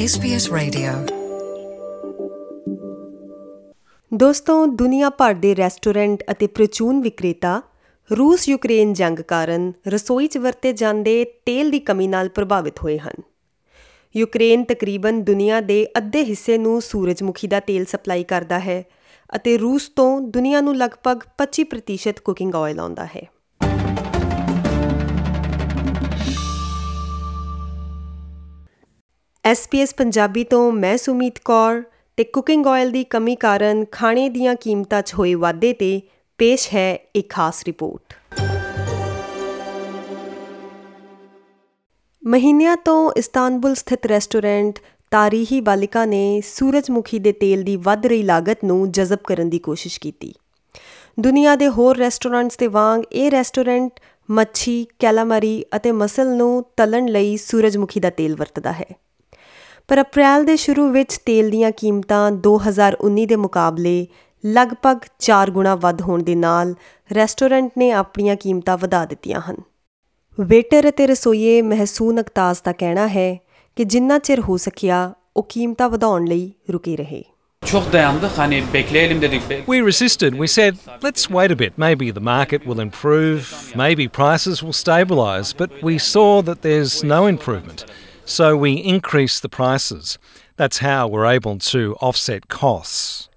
SBS Radio. ਦੋਸਤੋ, ਦੁਨੀਆ ਭਰ ਦੇ ਰੈਸਟੋਰੈਂਟ ਅਤੇ ਪ੍ਰਚੂਨ ਵਿਕਰੇਤਾ ਰੂਸ ਯੂਕਰੇਨ ਜੰਗ ਕਾਰਨ ਰਸੋਈ 'ਚ ਵਰਤੇ ਜਾਂਦੇ ਤੇਲ ਦੀ ਕਮੀ ਨਾਲ ਪ੍ਰਭਾਵਿਤ ਹੋਏ ਹਨ। ਯੂਕਰੇਨ ਤਕਰੀਬਨ ਦੁਨੀਆ ਦੇ ਅੱਧੇ ਹਿੱਸੇ ਨੂੰ ਸੂਰਜਮੁਖੀ ਦਾ ਤੇਲ ਸਪਲਾਈ ਕਰਦਾ ਹੈ ਅਤੇ ਰੂਸ ਤੋਂ ਦੁਨੀਆ ਨੂੰ ਲਗਭਗ 25% ਕੁਕਿੰਗ ਆਇਲ ਆਉਂਦਾ ਹੈ। SPS ਪੰਜਾਬੀ ਤੋਂ ਮੈਂ ਸੁਮੀਤ ਕੌਰ ਤੇ ਕੁਕਿੰਗ ਆਇਲ ਦੀ ਕਮੀ ਕਾਰਨ ਖਾਣੇ ਦੀਆਂ ਕੀਮਤਾਂ 'ਚ ਹੋਏ ਵਾਧੇ ਤੇ ਪੇਸ਼ ਹੈ ਇੱਕ ਖਾਸ ਰਿਪੋਰਟ। ਮਹੀਨਿਆਂ ਤੋਂ ਇਸਤਾਨਬੁਲ ਸਥਿਤ ਰੈਸਟੋਰੈਂਟ ਤਾਰੀਹੀ ਬਾਲਿਕਾ ਨੇ ਸੂਰਜਮੁਖੀ ਦੇ ਤੇਲ ਦੀ ਵੱਧ ਰਹੀ ਲਾਗਤ ਨੂੰ ਜਜ਼ਬ ਕਰਨ ਦੀ ਕੋਸ਼ਿਸ਼ ਕੀਤੀ। ਦੁਨੀਆ ਦੇ ਹੋਰ ਰੈਸਟੋਰੈਂਟਸ ਦੇ ਵਾਂਗ ਇਹ ਰੈਸਟੋਰੈਂਟ ਮੱਛੀ, ਕੈਲਾਮਰੀ ਅਤੇ ਮਸਲ ਨੂੰ ਤਲਣ ਲਈ ਸੂਰਜਮੁਖੀ ਦਾ ਤੇਲ ਵਰਤਦਾ ਹੈ। ਪਰ ਅਪ੍ਰੈਲ ਦੇ ਸ਼ੁਰੂ ਵਿੱਚ ਤੇਲ ਦੀਆਂ ਕੀਮਤਾਂ 2019 ਦੇ ਮੁਕਾਬਲੇ ਲਗਭਗ 4 ਗੁਣਾ ਵੱਧ ਹੋਣ ਦੇ ਨਾਲ ਰੈਸਟੋਰੈਂਟ ਨੇ ਆਪਣੀਆਂ ਕੀਮਤਾਂ ਵਧਾ ਦਿੱਤੀਆਂ ਹਨ ਵੇਟਰ ਅਤੇ ਰਸੋਈਏ ਮਹਿਸੂਨ ਅਕਤਾਜ਼ ਦਾ ਕਹਿਣਾ ਹੈ ਕਿ ਜਿੰਨਾ ਚਿਰ ਹੋ ਸਕਿਆ ਉਹ ਕੀਮਤਾਂ ਵਧਾਉਣ ਲਈ ਰੁਕੇ ਰਹੇ Çok dayandık hani bekleyelim dedik. Be- We resisted. We said, let's wait a bit. Maybe the market will improve, maybe prices will stabilise. But we saw that there's no improvement. So we increased the prices. That's how we're able to offset costs.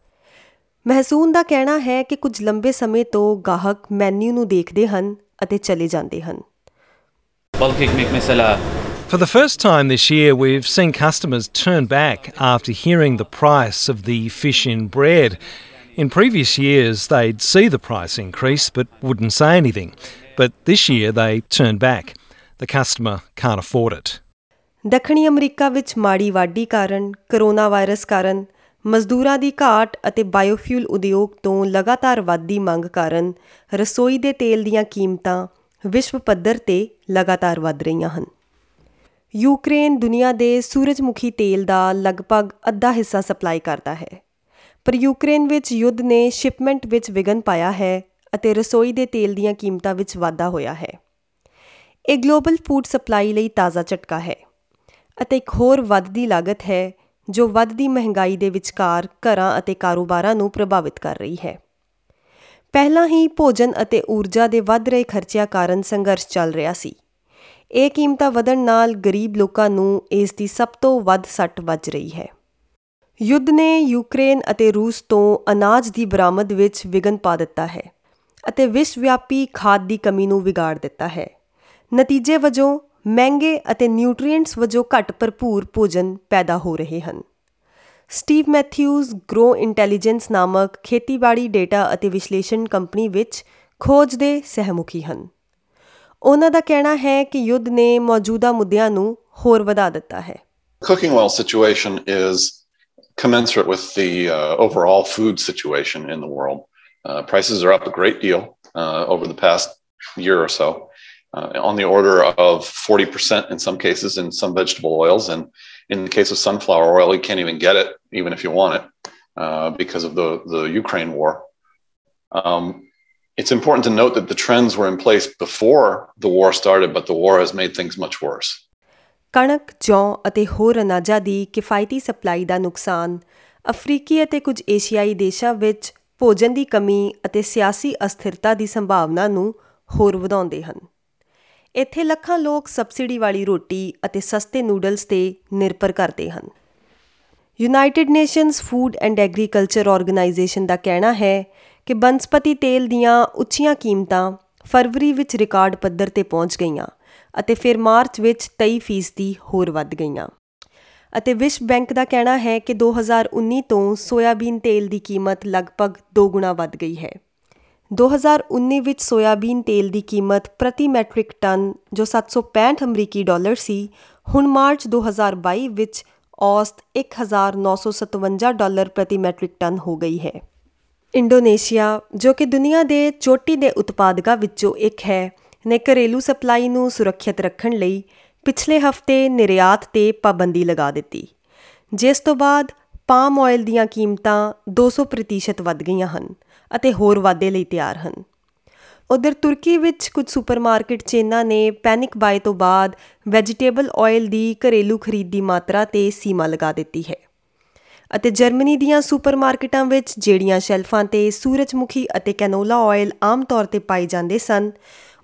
ਮਹਿਸੂਨ ਦਾ ਕਹਿਣਾ ਹੈ ਕਿ ਕੁਝ ਲੰਬੇ ਸਮੇਂ ਤੋਂ ਗਾਹਕ ਮੈਨੂ ਨੂੰ ਦੇਖਦੇ ਹਨ ਅਤੇ ਚਲੇ ਜਾਂਦੇ ਹਨ Balık ekmek mesela For the first time this year, we've seen customers turn back after hearing the price of the fish in bread. In previous years, they'd see the price increase but wouldn't say anything. But this year, they turned back. The customer can't afford it. ਦੱਖਣੀ America ਵਿੱਚ ਮਾੜੀ ਵਾਢੀ ਕਾਰਨ, corona virus ਕਾਰਨ, ਮਜ਼ਦੂਰਾਂ ਦੀ ਘਾਟ ਅਤੇ biofuel ਉਦਯੋਗ ਤੋਂ ਲਗਾਤਾਰ ਵੱਧਦੀ ਮੰਗ ਕਾਰਨ ਰਸੋਈ ਦੇ ਤੇਲ ਦੀਆਂ ਕੀਮਤਾਂ ਵਿਸ਼ਵ ਪੱਧਰ ਤੇ ਲਗਾਤਾਰ ਵੱਧ ਰਹੀਆਂ ਹਨ। ਯੂਕਰੇਨ ਦੁਨੀਆ ਦੇ ਸੂਰਜਮੁਖੀ ਤੇਲ ਦਾ ਲਗਭਗ ਅੱਧਾ ਹਿੱਸਾ ਸਪਲਾਈ ਕਰਦਾ ਹੈ। ਪਰ ਯੂਕਰੇਨ ਵਿੱਚ ਯੁੱਧ ਨੇ ਸ਼ਿਪਮੈਂਟ ਵਿੱਚ ਵਿਘਨ ਪਾਇਆ ਹੈ ਅਤੇ ਰਸੋਈ ਦੇ ਤੇਲ ਦੀਆਂ ਕੀਮਤਾਂ ਵਿੱਚ ਵਾਧਾ ਹੋਇਆ ਹੈ। ਇਹ ਗਲੋਬਲ ਫੂਡ ਸਪਲਾਈ ਲਈ ਤਾਜ਼ਾ ਝਟਕਾ ਹੈ। ਅਤੇ ਇੱਕ ਹੋਰ ਵੱਧਦੀ ਲਾਗਤ ਹੈ, ਜੋ ਵੱਧਦੀ ਮਹਿੰਗਾਈ ਦੇ ਵਿਚਕਾਰ ਘਰਾਂ ਅਤੇ ਕਾਰੋਬਾਰਾਂ ਨੂੰ ਪ੍ਰਭਾਵਿਤ ਕਰ ਰਹੀ ਹੈ। ਪਹਿਲਾਂ ਹੀ ਭੋਜਨ ਅਤੇ ਊਰਜਾ ਦੇ ਵੱਧ ਰਹੇ ਖਰਚਿਆਂ ਕਾਰਨ ਸੰਘਰਸ਼ ਚੱਲ ਰਿਹਾ ਸੀ। ਇਹ ਕੀਮਤਾਂ ਵਧਣ ਨਾਲ ਗਰੀਬ ਲੋਕਾਂ ਨੂੰ ਇਸ ਦੀ ਸਭ ਤੋਂ ਵੱਧ ਸੱਟ ਵੱਜ ਰਹੀ ਹੈ। ਯੁੱਧ ਨੇ ਯੂਕਰੇਨ ਅਤੇ ਰੂਸ ਤੋਂ ਅਨਾਜ ਦੀ ਬਰਾਮਦ ਵਿੱਚ ਵਿਘਨ ਪਾ ਦਿੱਤਾ ਹੈ ਅਤੇ ਵਿਸ਼ਵ ਵਿਆਪੀ ਖਾਦ ਦੀ ਕਮੀ ਨੂੰ ਵਿਗਾੜ ਦਿੱਤਾ ਹੈ। ਨਤੀਜੇ ਵਜੋਂ ਮਹਿੰਗੇ ਅਤੇ ਨਿਊਟ੍ਰੀਐਂਟਸ ਵਜੋਂ ਘੱਟ ਭਰਪੂਰ ਭੋਜਨ ਪੈਦਾ ਹੋ ਰਹੇ ਹਨ ਸਟੀਵ ਮੈਥਿਊਜ਼ ਗਰੋ ਇੰਟੈਲੀਜੈਂਸ ਨਾਮਕ ਖੇਤੀਬਾੜੀ ਡੇਟਾ ਅਤੇ ਵਿਸ਼ਲੇਸ਼ਣ ਕੰਪਨੀ ਵਿੱਚ ਖੋਜ ਦੇ ਸਹਿਮੁਖੀ ਹਨ ਉਹਨਾਂ ਦਾ ਕਹਿਣਾ ਹੈ ਕਿ ਯੁੱਧ ਨੇ ਮੌਜੂਦਾ ਮੁੱਦਿਆਂ ਨੂੰ ਹੋਰ ਵਧਾ ਦਿੱਤਾ ਹੈ cooking oil situation is commensurate with the uh, overall food situation in the world. Uh, prices are up a great deal uh, over the past year or so, uh, on the order of 40% in some cases in some vegetable oils. And in the case of sunflower oil, you can't even get it, even if you want it, uh, because of the, the Ukraine war. Um, it's important to note that the trends were in place before the war started, but the war has made things much worse. ਕਣਕ, ਜੌਂ ਅਤੇ ਹੋਰ ਅਨਾਜਾਂ ਦੀ ਕਿਫਾਇਤੀ supply ਦਾ ਨੁਕਸਾਨ ਅਫਰੀਕੀ ਅਤੇ ਕੁਝ ਏਸ਼ੀਆਈ ਦੇਸ਼ਾਂ ਵਿੱਚ ਭੋਜਨ ਦੀ ਕਮੀ ਅਤੇ ਸਿਆਸੀ ਅਸਥਿਰਤਾ ਦੀ ਸੰਭਾਵਨਾ ਨੂੰ ਹੋਰ ਵਧਾਉਂਦੇ ਹਨ। ਇੱਥੇ ਲੱਖਾਂ ਲੋਕ ਸਬਸਿਡੀ ਵਾਲੀ ਰੋਟੀ ਅਤੇ ਸਸਤੇ ਨੂਡਲਸ ਤੇ ਨਿਰਭਰ ਕਰਦੇ ਹਨ। United Nations food and agriculture organisation ਦਾ ਕਹਿਣਾ ਹੈ ਕਿ ਬਨਸਪਤੀ ਤੇਲ ਦੀਆਂ ਉੱਚੀਆਂ ਕੀਮਤਾਂ ਫਰਵਰੀ ਵਿੱਚ ਰਿਕਾਰਡ ਪੱਧਰ ਤੇ ਪਹੁੰਚ ਗਈਆਂ ਅਤੇ ਫਿਰ ਮਾਰਚ ਵਿੱਚ 23% ਹੋਰ ਵੱਧ ਗਈਆਂ ਅਤੇ ਵਿਸ਼ਵ ਬੈਂਕ ਦਾ ਕਹਿਣਾ ਹੈ ਕਿ 2019 ਤੋਂ ਸੋਇਆਬੀਨ ਤੇਲ ਦੀ ਕੀਮਤ ਲਗਭਗ 2 ਗੁਣਾ ਵੱਧ ਗਈ ਹੈ 2019 ਵਿੱਚ ਸੋਇਆਬੀਨ ਤੇਲ ਦੀ ਕੀਮਤ ਪ੍ਰਤੀ ਮੈਟ੍ਰਿਕ ਟਨ, ਜੋ 765 ਅਮਰੀਕੀ ਡਾਲਰ ਸੀ, ਹੁਣ ਮਾਰਚ 2022 ਵਿੱਚ ਔਸਤ 1957 ਡਾਲਰ ਪ੍ਰਤੀ ਮੈਟ੍ਰਿਕ ਟਨ ਹੋ ਗਈ ਹੈ। ਇੰਡੋਨੇਸ਼ੀਆ, ਜੋ ਕਿ ਦੁਨੀਆ ਦੇ ਚੋਟੀ ਦੇ ਉਤਪਾਦਕਾਂ ਵਿੱਚੋਂ ਇੱਕ ਹੈ, ਨੇ ਘਰੇਲੂ ਸਪਲਾਈ ਨੂੰ ਸੁਰੱਖਿਅਤ ਰੱਖਣ ਲਈ ਪਿਛਲੇ ਹਫ਼ਤੇ ਨਿਰਯਾਤ ਤੇ ਪਾਬੰਦੀ ਲਗਾ ਦਿੱਤੀ। ਜਿਸ ਤੋਂ ਬਾਅਦ ਪਾਮ ਆਇਲ ਦੀਆਂ ਕੀਮਤਾਂ 200% ਵੱਧ ਗਈਆਂ ਹਨ। ਅਤੇ ਹੋਰ ਵਾਧੇ ਲਈ ਤਿਆਰ ਹਨ। ਉਧਰ ਤੁਰਕੀ ਵਿੱਚ ਕੁਝ ਸੁਪਰਮਾਰਕਟ ਚੇਨਾਂ ਨੇ ਪੈਨਿਕ ਬਾਏ ਤੋਂ ਬਾਅਦ ਵੈਜੀਟੇਬਲ ਆਇਲ ਦੀ ਘਰੇਲੂ ਖਰੀਦ ਦੀ ਮਾਤਰਾ ਤੇ ਸੀਮਾ ਲਗਾ ਦਿੱਤੀ ਹੈ ਅਤੇ ਜਰਮਨੀ ਦੀਆਂ ਸੁਪਰਮਾਰਕਟਾਂ ਵਿੱਚ ਜਿਹੜੀਆਂ ਸ਼ੈਲਫਾਂ ਤੇ ਸੂਰਜਮੁਖੀ ਅਤੇ ਕੈਨੋਲਾ ਆਇਲ ਆਮ ਤੌਰ ਤੇ ਪਾਏ ਜਾਂਦੇ ਸਨ,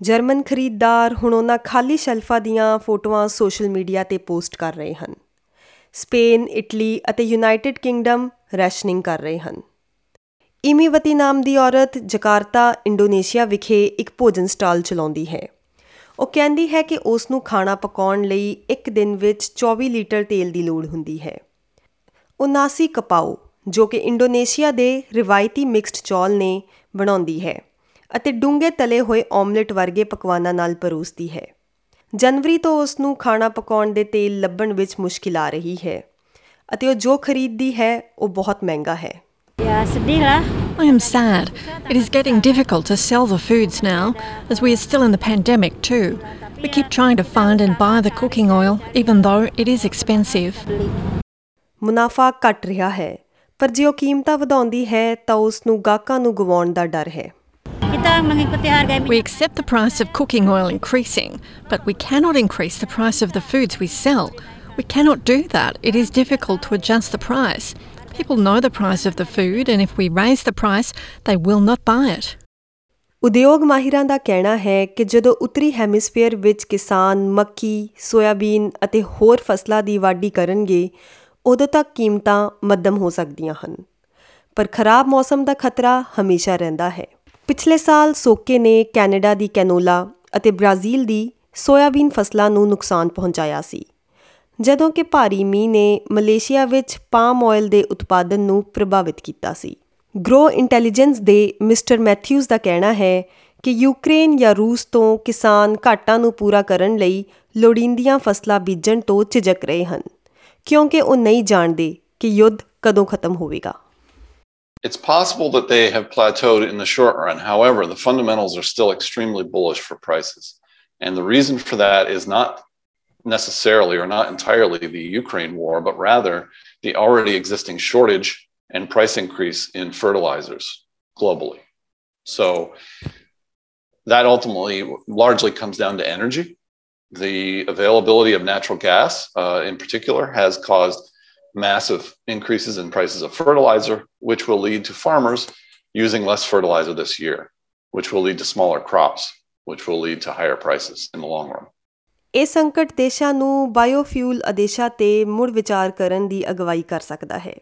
ਜਰਮਨ ਖਰੀਦਦਾਰ ਹੁਣ ਉਹਨਾਂ ਖਾਲੀ ਸ਼ੈਲਫਾਂ ਦੀਆਂ ਫੋਟੋਆਂ ਸੋਸ਼ਲ ਮੀਡੀਆ ਤੇ ਪੋਸਟ ਕਰ ਰਹੇ ਹਨ। ਸਪੇਨ, ਇਟਲੀ ਅਤੇ ਯੂਨਾਈਟਿਡ ਕਿੰਗਡਮ ਰੈਸ਼ਨਿੰਗ ਕਰ ਰਹੇ ਹਨ। ਇਮੀਵਤੀ ਨਾਮ ਦੀ ਔਰਤ ਜਕਾਰਤਾ, ਇੰਡੋਨੇਸ਼ੀਆ ਵਿਖੇ ਇੱਕ ਭੋਜਨ ਸਟਾਲ ਚਲਾਉਂਦੀ ਹੈ। ਉਹ ਕਹਿੰਦੀ ਹੈ ਕਿ ਉਸ ਨੂੰ ਖਾਣਾ ਪਕਾਉਣ ਲਈ ਇੱਕ ਦਿਨ ਵਿੱਚ 24 ਲੀਟਰ ਤੇਲ ਦੀ ਲੋੜ ਹੁੰਦੀ ਹੈ। ਉਹ ਨਾਸੀ ਕਪਾਓ, ਜੋ ਕਿ ਇੰਡੋਨੇਸ਼ੀਆ ਦੇ ਰਿਵਾਇਤੀ ਮਿਕਸਡ ਚੌਲ ਨੇ, ਬਣਾਉਂਦੀ ਹੈ ਅਤੇ ਡੂੰਘੇ ਤਲੇ ਹੋਏ ਆਮਲੇਟ ਵਰਗੇ ਪਕਵਾਨਾਂ ਨਾਲ ਪਰੋਸਦੀ ਹੈ। ਜਨਵਰੀ ਤੋਂ ਉਸ ਨੂੰ ਖਾਣਾ ਪਕਾਉਣ ਦੇ ਤੇਲ ਲੱਭਣ ਵਿੱਚ ਮੁਸ਼ਕਿਲ ਆ ਰਹੀ ਹੈ ਅਤੇ ਉਹ ਜੋ ਖਰੀਦਦੀ ਹੈ, ਉਹ ਬਹੁਤ ਮਹਿੰਗਾ ਹੈ। Ya sedih lah. I am sad. It is getting difficult to sell the foods now, as we are still in the pandemic too. We keep trying to find and buy the cooking oil, even though it is expensive. ਮੁਨਾਫਾ ਘਟ ਰਿਹਾ ਹੈ ਪਰ ਜੇ ਉਹ ਕੀਮਤਾਂ ਵਧਾਉਂਦੀ ਹੈ ਤਾਂ ਉਸ ਨੂੰ ਗਾਹਕਾਂ ਨੂੰ ਗਵਾਉਣ ਦਾ ਡਰ ਹੈ Kita mengikuti harga We accept the price of cooking oil increasing, but we cannot increase the price of the foods we sell. We cannot do that. It is difficult to adjust the price. People know the price of the food, and if we raise the price, they will not buy it. ਉਦਯੋਗ ਮਾਹਿਰਾਂ ਦਾ ਕਹਿਣਾ ਹੈ ਕਿ ਜਦੋਂ ਉੱਤਰੀ ਹੈਮਿਸਫੇਅਰ ਵਿੱਚ ਕਿਸਾਨ ਮੱਕੀ, ਸੋਇਆਬੀਨ ਅਤੇ ਹੋਰ ਫਸਲਾਂ ਦੀ ਵਾਢੀ ਕਰਨਗੇ ਉਦੋਂ ਤੱਕ ਕੀਮਤਾਂ ਮੱਧਮ ਹੋ ਸਕਦੀਆਂ ਹਨ। ਪਰ ਖਰਾਬ ਮੌਸਮ ਦਾ ਖਤਰਾ ਹਮੇਸ਼ਾ ਰਹਿੰਦਾ ਹੈ। ਪਿਛਲੇ ਸਾਲ ਸੋਕੇ ਨੇ ਕੈਨੇਡਾ ਦੀ ਕੈਨੋਲਾ ਅਤੇ ਬ੍ਰਾਜ਼ੀਲ ਦੀ ਸੋਇਆਬੀਨ ਫਸਲਾਂ ਨੂੰ ਨੁਕਸਾਨ ਪਹੁੰਚਾਇਆ ਸੀ। ਜਦੋਂ ਕਿ ਭਾਰੀ ਮੀਂਹ ਨੇ ਮਲੇਸ਼ੀਆ ਵਿੱਚ ਪਾਮ ਆਇਲ ਦੇ ਉਤਪਾਦਨ ਨੂੰ ਪ੍ਰਭਾਵਿਤ ਕੀਤਾ ਸੀ ਗਰੋ ਇੰਟੈਲੀਜੈਂਸ ਦੇ ਮਿਸਟਰ ਮੈਥਿਊਜ਼ ਦਾ ਕਹਿਣਾ ਹੈ ਕਿ ਯੂਕਰੇਨ ਜਾਂ ਰੂਸ ਤੋਂ ਕਿਸਾਨ ਘਾਟਾਂ ਨੂੰ ਪੂਰਾ ਕਰਨ ਲਈ ਲੋੜੀਂਦੀਆਂ ਫਸਲਾਂ ਬੀਜਣ ਤੋਂ ਝਿਜਕ ਰਹੇ ਹਨ ਕਿਉਂਕਿ ਉਹ ਨਹੀਂ ਜਾਣਦੇ ਕਿ ਯੁੱਧ ਕਦੋਂ ਖਤਮ ਹੋਵੇਗਾ It's possible that they have plateaued in the short run. However, the fundamentals are still extremely bullish for prices. And the reason for that is not necessarily or not entirely the Ukraine war, but rather the already existing shortage and price increase in fertilizers globally. So that ultimately largely comes down to energy. The availability of natural gas, uh, in particular, has caused massive increases in prices of fertilizer, which will lead to farmers using less fertilizer this year, which will lead to smaller crops, which will lead to higher prices in the long run. ਇਹ ਸੰਕਟ ਦੇਸ਼ਾਂ ਨੂੰ biofuel ਆਦੇਸ਼ਾਂ ਤੇ ਮੁੜ ਵਿਚਾਰ ਕਰਨ ਦੀ ਅਗਵਾਈ ਕਰ ਸਕਦਾ ਹੈ।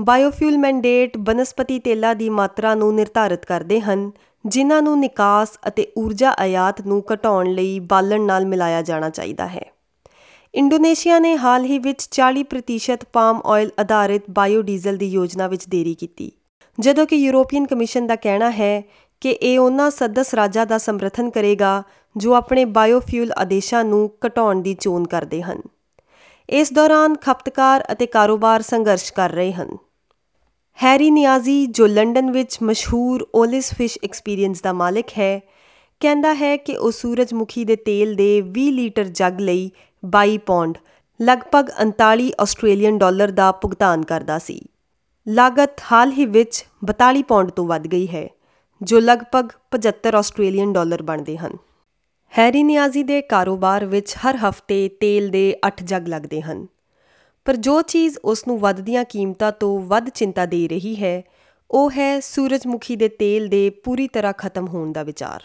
ਬਾਇਓਫਿਊਲ ਮੈਂਡੇਟ ਬਨਸਪਤੀ ਤੇਲਾਂ ਦੀ ਮਾਤਰਾ ਨੂੰ ਨਿਰਧਾਰਿਤ ਕਰਦੇ ਹਨ, ਜਿਨ੍ਹਾਂ ਨੂੰ ਨਿਕਾਸ ਅਤੇ ਊਰਜਾ ਆਯਾਤ ਨੂੰ ਘਟਾਉਣ ਲਈ ਬਾਲਣ ਨਾਲ ਮਿਲਾਇਆ ਜਾਣਾ ਚਾਹੀਦਾ ਹੈ। ਇੰਡੋਨੇਸ਼ੀਆ ਨੇ ਹਾਲ ਹੀ ਵਿੱਚ 40% ਪਾਮ ਆਇਲ ਆਧਾਰਿਤ ਬਾਇਓਡੀਜ਼ਲ ਦੀ ਯੋਜਨਾ ਵਿੱਚ ਦੇਰੀ ਕੀਤੀ। ਜਦੋਂ ਕਿ ਯੂਰੋਪੀਅਨ ਕਮਿਸ਼ਨ ਦਾ ਕਹਿਣਾ ਹੈ ਕਿ ਇਹ ਉਹਨਾਂ ਸਦਸ ਰਾਜਾਂ ਦਾ ਸਮਰਥਨ ਕਰੇਗਾ ਜੋ ਆਪਣੇ ਬਾਇਓਫਿਊਲ ਆਦੇਸ਼ਾਂ ਨੂੰ ਘਟਾਉਣ ਦੀ ਚੋਣ ਕਰਦੇ ਹਨ। ਇਸ ਦੌਰਾਨ ਖਪਤਕਾਰ ਅਤੇ ਕਾਰੋਬਾਰ ਸੰਘਰਸ਼ ਕਰ ਰਹੇ ਹਨ। ਹੈਰੀ ਨਿਆਜ਼ੀ, ਜੋ ਲੰਡਨ ਵਿੱਚ ਮਸ਼ਹੂਰ ਓਲਿਸ ਫਿਸ਼ ਐਕਸਪੀਰੀਅੰਸ ਦਾ ਮਾਲਕ ਹੈ, ਕਹਿੰਦਾ ਹੈ ਕਿ ਉਹ ਸੂਰਜਮੁਖੀ ਦੇ ਤੇਲ ਦੇ 20 ਲੀਟਰ ਜੱਗ ਲਈ 22 ਪੌਂਡ, ਲਗਭਗ 39 ਆਸਟ੍ਰੇਲੀਅਨ ਡਾਲਰ ਦਾ ਭੁਗਤਾਨ ਕਰਦਾ ਸੀ। ਲਾਗਤ ਹਾਲ ਹੀ ਵਿੱਚ 42 ਪੌਂਡ ਤੋਂ ਵੱਧ ਗਈ ਹੈ, ਜੋ ਲਗਭਗ 75 ਆਸਟ੍ਰੇਲੀਅਨ ਡਾਲਰ ਬਣਦੇ ਹਨ। ਹੈਰੀ ਨਿਆਜ਼ੀ ਦੇ ਕਾਰੋਬਾਰ ਵਿੱਚ ਹਰ ਹਫ਼ਤੇ ਤੇਲ ਦੇ 8 ਜੱਗ ਲੱਗਦੇ ਹਨ। ਪਰ ਜੋ ਚੀਜ਼ ਉਸ ਨੂੰ ਵੱਧਦੀਆਂ ਕੀਮਤਾਂ ਤੋਂ ਵੱਧ ਚਿੰਤਾ ਦੇ ਰਹੀ ਹੈ, ਉਹ ਹੈ ਸੂਰਜਮੁਖੀ ਦੇ ਤੇਲ ਦੇ ਪੂਰੀ ਤਰ੍ਹਾਂ ਖਤਮ ਹੋਣ ਦਾ ਵਿਚਾਰ।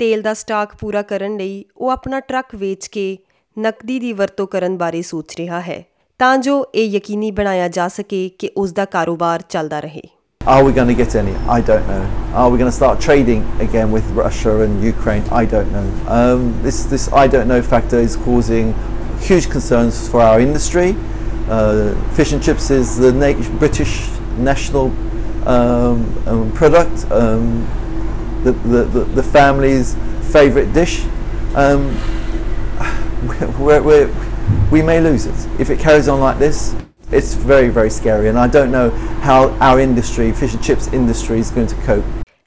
ਤੇਲ ਦਾ ਸਟਾਕ ਪੂਰਾ ਕਰਨ ਲਈ ਉਹ ਆਪਣਾ ਟਰੱਕ ਵੇਚ ਕੇ ਨਕਦੀ ਦੀ ਵਰਤੋਂ ਕਰਨ ਬਾਰੇ ਸੋਚ ਰਿਹਾ ਹੈ, ਤਾਂ ਜੋ ਇਹ ਯਕੀਨੀ ਬਣਾਇਆ ਜਾ ਸਕੇ ਕਿ ਉਸ ਦਾ ਕਾਰੋਬਾਰ ਚੱਲਦਾ ਰਹੇ। Are we going to get any? I don't know. Are we going to start trading again with Russia and Ukraine? I don't know. Um, this this I don't know factor is causing huge concerns for our industry. Uh, fish and chips is the na- British national um, um, product, um, the, the, the, the family's favourite dish. Um, we're, we're, we may lose it if it carries on like this. It's very, very scary, and I don't know how our industry, fish and chips industry, is going to cope.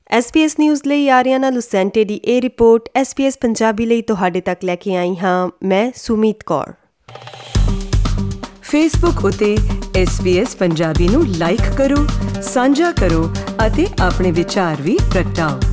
SBS news ਲਈ Ariana ਲੁਸੈਂਟੇ ਦੀ ਇਹ report SBS Punjabi ਲਈ ਤੁਹਾਡੇ ਤੱਕ ਲੈ ਕੇ ਆਈ ਹਾਂ ਮੈਂ Sumeet Kaur Facebook ਉਤੇ SBS ਪੰਜਾਬੀ ਨੂੰ ਲਾਈਕ ਕਰੋ ਸਾਂਝਾ ਕਰੋ ਅਤੇ ਆਪਣੇ ਵਿਚਾਰ ਵੀ ਪ੍ਰਗਟਾਓ